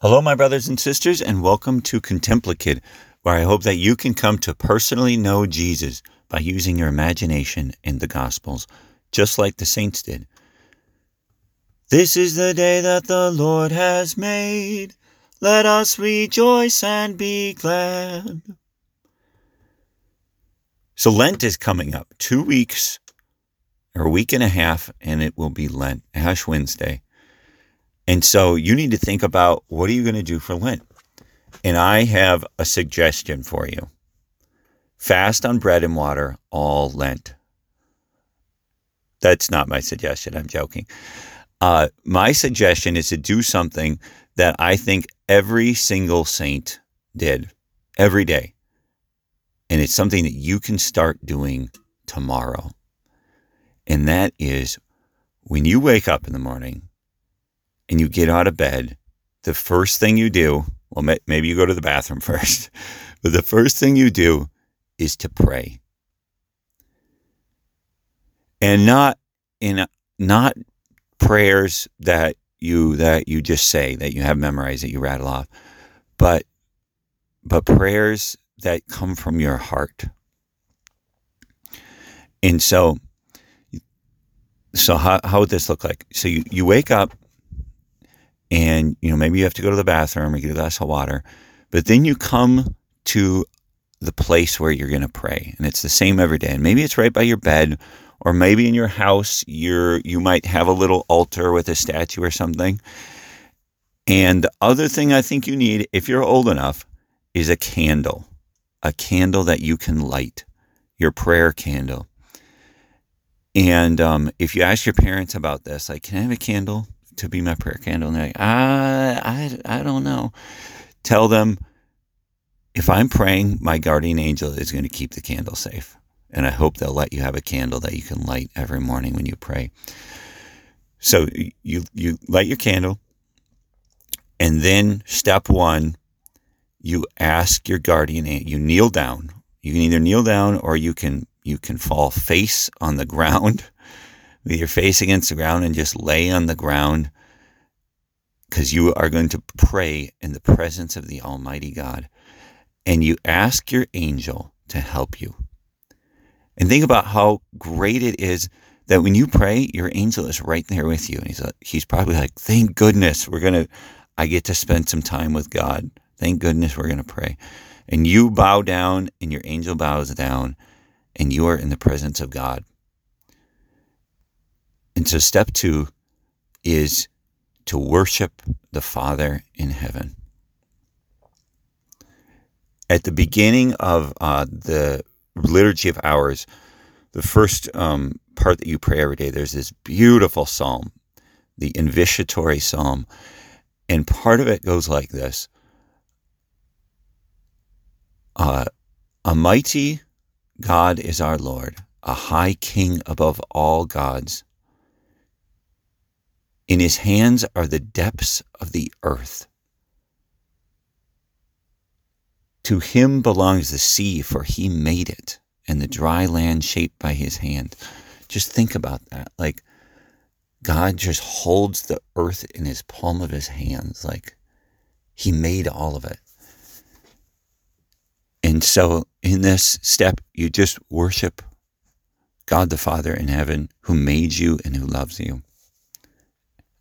Hello, my brothers and sisters, and welcome to Contemplikid, where I hope that you can come to personally know Jesus by using your imagination in the Gospels, just like the saints did. This is the day that the Lord has made. Let us rejoice and be glad. So, Lent is coming up. Two weeks, or a week and a half, and it will be Lent, Ash Wednesday. And so you need to think about what are you going to do for Lent? And I have a suggestion for you. Fast on bread and water all Lent. That's not my suggestion. I'm joking. Uh, my suggestion is to do something that I think every single saint did every day. And it's something that you can start doing tomorrow. And that is when you wake up in the morning, and you get out of bed, the first thing you do, well, maybe you go to the bathroom first, but the first thing you do is to pray. And not in not prayers that you that you just say that you have memorized that you rattle off, but but prayers that come from your heart. And so so how, how would this look like? So you, you wake up and you know maybe you have to go to the bathroom or get a glass of water but then you come to the place where you're going to pray and it's the same every day and maybe it's right by your bed or maybe in your house you're you might have a little altar with a statue or something. And the other thing i think you need if you're old enough is a candle a candle that you can light your prayer candle. And um, if you ask your parents about this like can i have a candle to be my prayer candle. And they're like, I, I, I don't know. Tell them if I'm praying, my guardian angel is going to keep the candle safe. And I hope they'll let you have a candle that you can light every morning when you pray. So you, you light your candle. And then step one, you ask your guardian, you kneel down. You can either kneel down or you can, you can fall face on the ground with your face against the ground and just lay on the ground because you are going to pray in the presence of the Almighty God. And you ask your angel to help you. And think about how great it is that when you pray, your angel is right there with you. And he's, he's probably like, thank goodness we're going to, I get to spend some time with God. Thank goodness we're going to pray. And you bow down and your angel bows down and you are in the presence of God. And so step two is to worship the Father in heaven. At the beginning of uh, the Liturgy of Hours, the first um, part that you pray every day, there's this beautiful psalm, the invitatory psalm. And part of it goes like this uh, A mighty God is our Lord, a high king above all gods. In his hands are the depths of the earth. To him belongs the sea, for he made it, and the dry land shaped by his hand. Just think about that. Like, God just holds the earth in his palm of his hands. Like, he made all of it. And so, in this step, you just worship God the Father in heaven who made you and who loves you.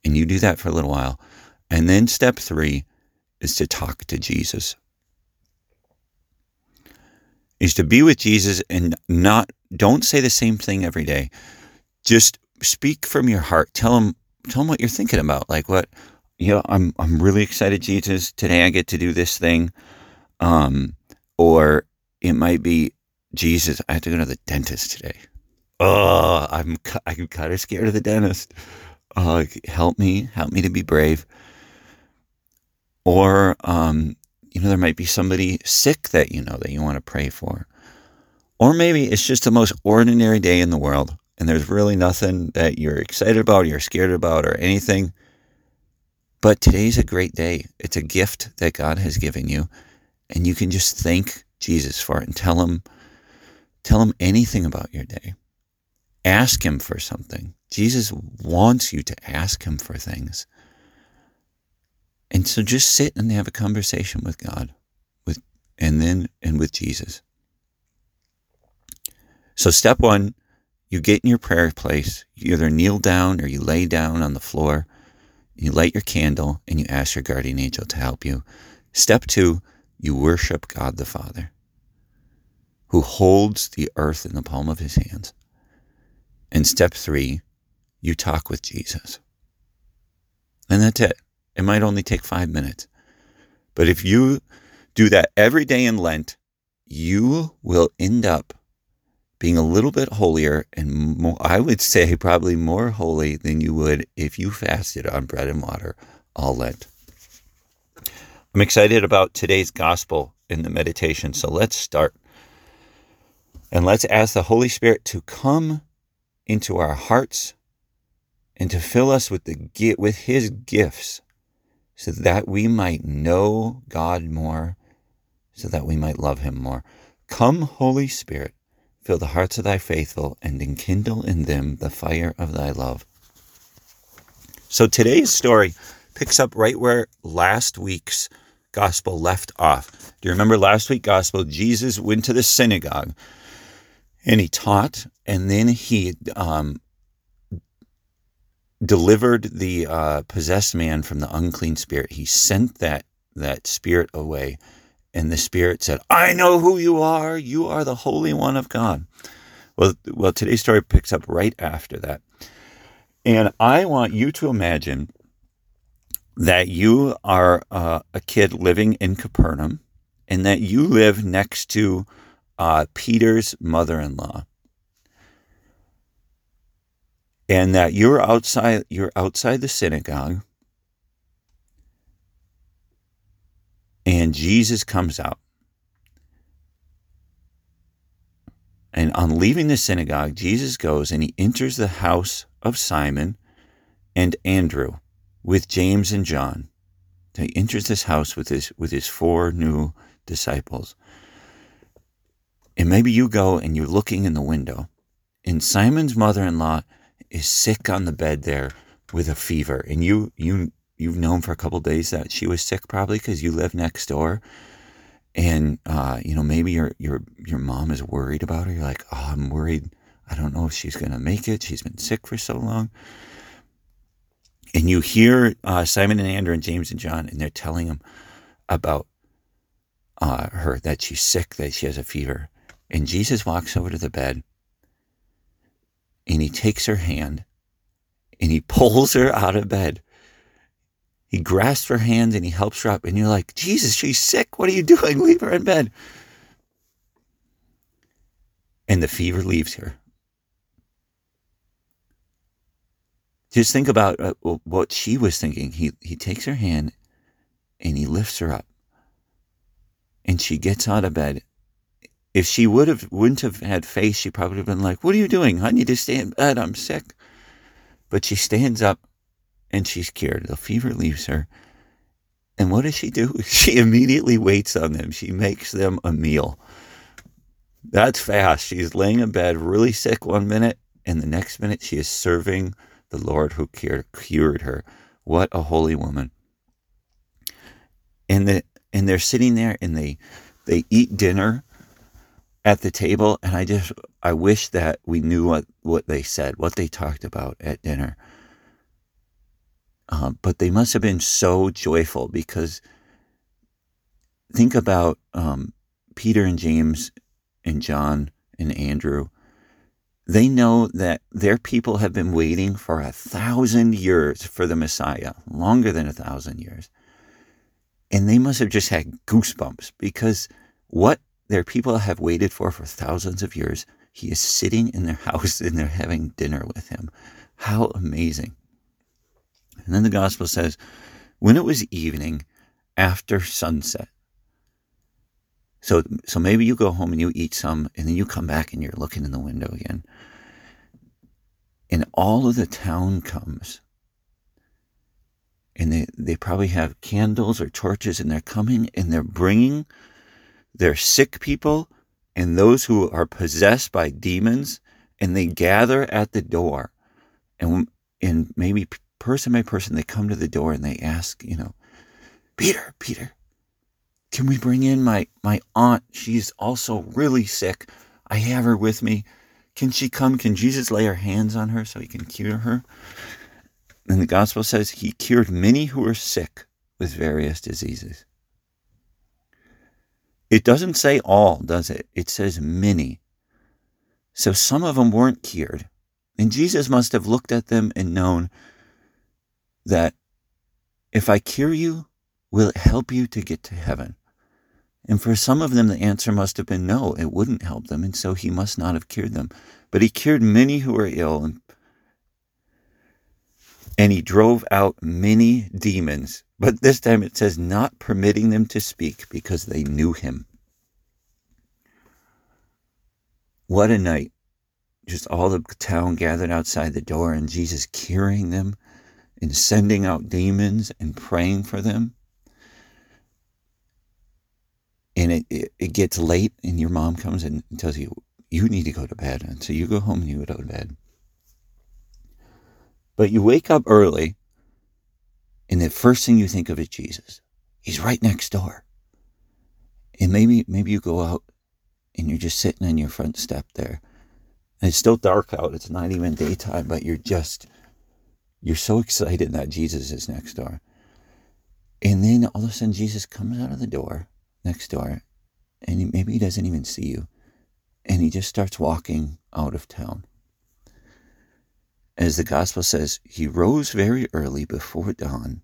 And you do that for a little while. And then step three is to talk to Jesus. Is to be with Jesus and not, don't say the same thing every day. Just speak from your heart. Tell him, tell him what you're thinking about. Like what, you know, I'm, I'm really excited, Jesus. Today I get to do this thing. Um, or it might be, Jesus, I have to go to the dentist today. Oh, I'm, I'm kind of scared of the dentist uh, help me, help me to be brave. Or, um, you know, there might be somebody sick that you know that you want to pray for. Or maybe it's just the most ordinary day in the world and there's really nothing that you're excited about, or you're scared about, or anything. But today's a great day. It's a gift that God has given you. And you can just thank Jesus for it and tell him, tell him anything about your day. Ask him for something. Jesus wants you to ask him for things. And so just sit and have a conversation with God with and then and with Jesus. So step 1, you get in your prayer place, you either kneel down or you lay down on the floor, you light your candle and you ask your guardian angel to help you. Step 2, you worship God the Father who holds the earth in the palm of his hands. And step 3, you talk with Jesus. And that's it. It might only take five minutes. But if you do that every day in Lent, you will end up being a little bit holier and more, I would say probably more holy than you would if you fasted on bread and water all Lent. I'm excited about today's gospel in the meditation. So let's start. And let's ask the Holy Spirit to come into our hearts and to fill us with the with his gifts so that we might know God more, so that we might love him more. Come, Holy Spirit, fill the hearts of thy faithful and enkindle in them the fire of thy love. So today's story picks up right where last week's gospel left off. Do you remember last week's gospel? Jesus went to the synagogue and he taught, and then he um, delivered the uh, possessed man from the unclean spirit. He sent that that spirit away, and the spirit said, "I know who you are. You are the Holy One of God." Well, well, today's story picks up right after that, and I want you to imagine that you are uh, a kid living in Capernaum, and that you live next to uh, Peter's mother in law. And that you're outside you're outside the synagogue and Jesus comes out. And on leaving the synagogue, Jesus goes and he enters the house of Simon and Andrew with James and John. He enters this house with his with his four new disciples. And maybe you go and you're looking in the window, and Simon's mother-in-law is sick on the bed there with a fever, and you you you've known for a couple days that she was sick probably because you live next door, and uh, you know maybe your your your mom is worried about her. You're like, oh, I'm worried. I don't know if she's gonna make it. She's been sick for so long. And you hear uh, Simon and Andrew and James and John, and they're telling him about uh, her that she's sick, that she has a fever. And Jesus walks over to the bed and he takes her hand and he pulls her out of bed. He grasps her hand and he helps her up. And you're like, Jesus, she's sick. What are you doing? Leave her in bed. And the fever leaves her. Just think about uh, what she was thinking. He, he takes her hand and he lifts her up. And she gets out of bed if she would have wouldn't have had faith, she probably would have been like, "What are you doing? I need to stay in bed. Uh, I'm sick." But she stands up and she's cured. The fever leaves her. And what does she do? She immediately waits on them. She makes them a meal. That's fast. She's laying in bed, really sick one minute, and the next minute she is serving the Lord who cured, cured her. What a holy woman. And the and they're sitting there and they they eat dinner at the table and I just I wish that we knew what what they said, what they talked about at dinner. Um, but they must have been so joyful because think about um, Peter and James and John and Andrew. They know that their people have been waiting for a thousand years for the Messiah, longer than a thousand years. And they must have just had goosebumps because what their people have waited for for thousands of years. He is sitting in their house and they're having dinner with him. How amazing. And then the gospel says, when it was evening after sunset. So, so maybe you go home and you eat some and then you come back and you're looking in the window again. And all of the town comes. And they, they probably have candles or torches and they're coming and they're bringing they're sick people and those who are possessed by demons, and they gather at the door. And, and maybe person by person, they come to the door and they ask, you know, Peter, Peter, can we bring in my, my aunt? She's also really sick. I have her with me. Can she come? Can Jesus lay her hands on her so he can cure her? And the gospel says he cured many who were sick with various diseases. It doesn't say all, does it? It says many. So some of them weren't cured. And Jesus must have looked at them and known that if I cure you, will it help you to get to heaven? And for some of them, the answer must have been no, it wouldn't help them. And so he must not have cured them. But he cured many who were ill and, and he drove out many demons. But this time it says, not permitting them to speak because they knew him. What a night. Just all the town gathered outside the door and Jesus curing them and sending out demons and praying for them. And it, it, it gets late and your mom comes and tells you, you need to go to bed. And so you go home and you go to bed. But you wake up early and the first thing you think of is Jesus. He's right next door. And maybe maybe you go out and you're just sitting on your front step there. And it's still dark out. It's not even daytime, but you're just you're so excited that Jesus is next door. And then all of a sudden Jesus comes out of the door next door and maybe he doesn't even see you. And he just starts walking out of town. As the gospel says, he rose very early before dawn.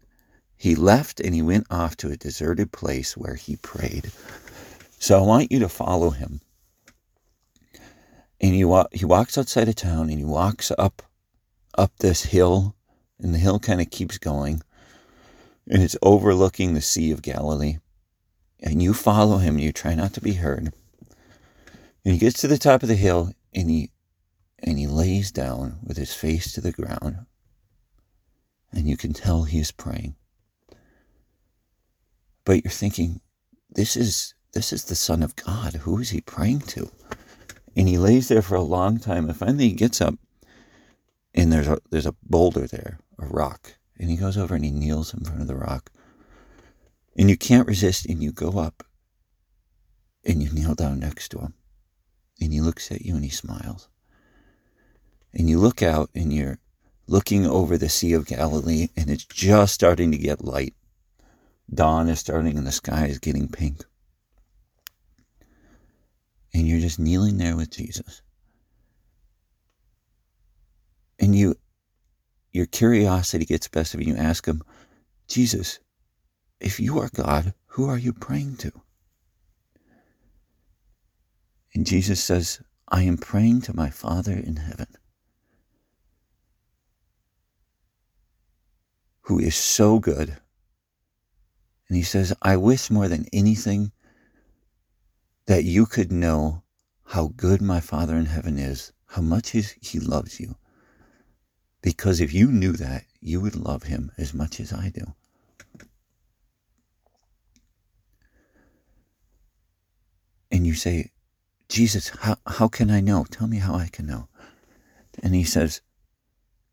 He left and he went off to a deserted place where he prayed. So I want you to follow him. And he, wa- he walks outside of town and he walks up up this hill, and the hill kind of keeps going, and it's overlooking the Sea of Galilee. And you follow him, and you try not to be heard. And he gets to the top of the hill, and he and he lays down with his face to the ground, and you can tell he is praying. But you're thinking, this is this is the Son of God. Who is he praying to? And he lays there for a long time, and finally he gets up, and there's a there's a boulder there, a rock, and he goes over and he kneels in front of the rock, and you can't resist, and you go up, and you kneel down next to him, and he looks at you and he smiles and you look out and you're looking over the Sea of Galilee and it's just starting to get light. Dawn is starting and the sky is getting pink. And you're just kneeling there with Jesus. And you your curiosity gets best of you. You ask him, Jesus, if you are God, who are you praying to? And Jesus says, I am praying to my Father in heaven. Who is so good. And he says, I wish more than anything that you could know how good my Father in heaven is, how much he loves you. Because if you knew that, you would love him as much as I do. And you say, Jesus, how, how can I know? Tell me how I can know. And he says,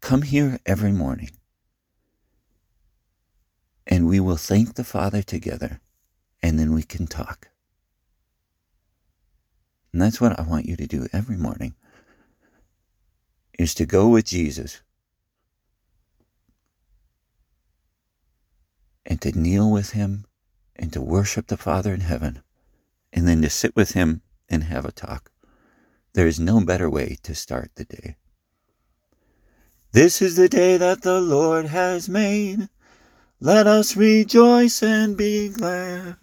Come here every morning and we will thank the Father together, and then we can talk. And that's what I want you to do every morning is to go with Jesus and to kneel with him and to worship the Father in heaven and then to sit with him and have a talk. There is no better way to start the day. This is the day that the Lord has made. Let us rejoice and be glad.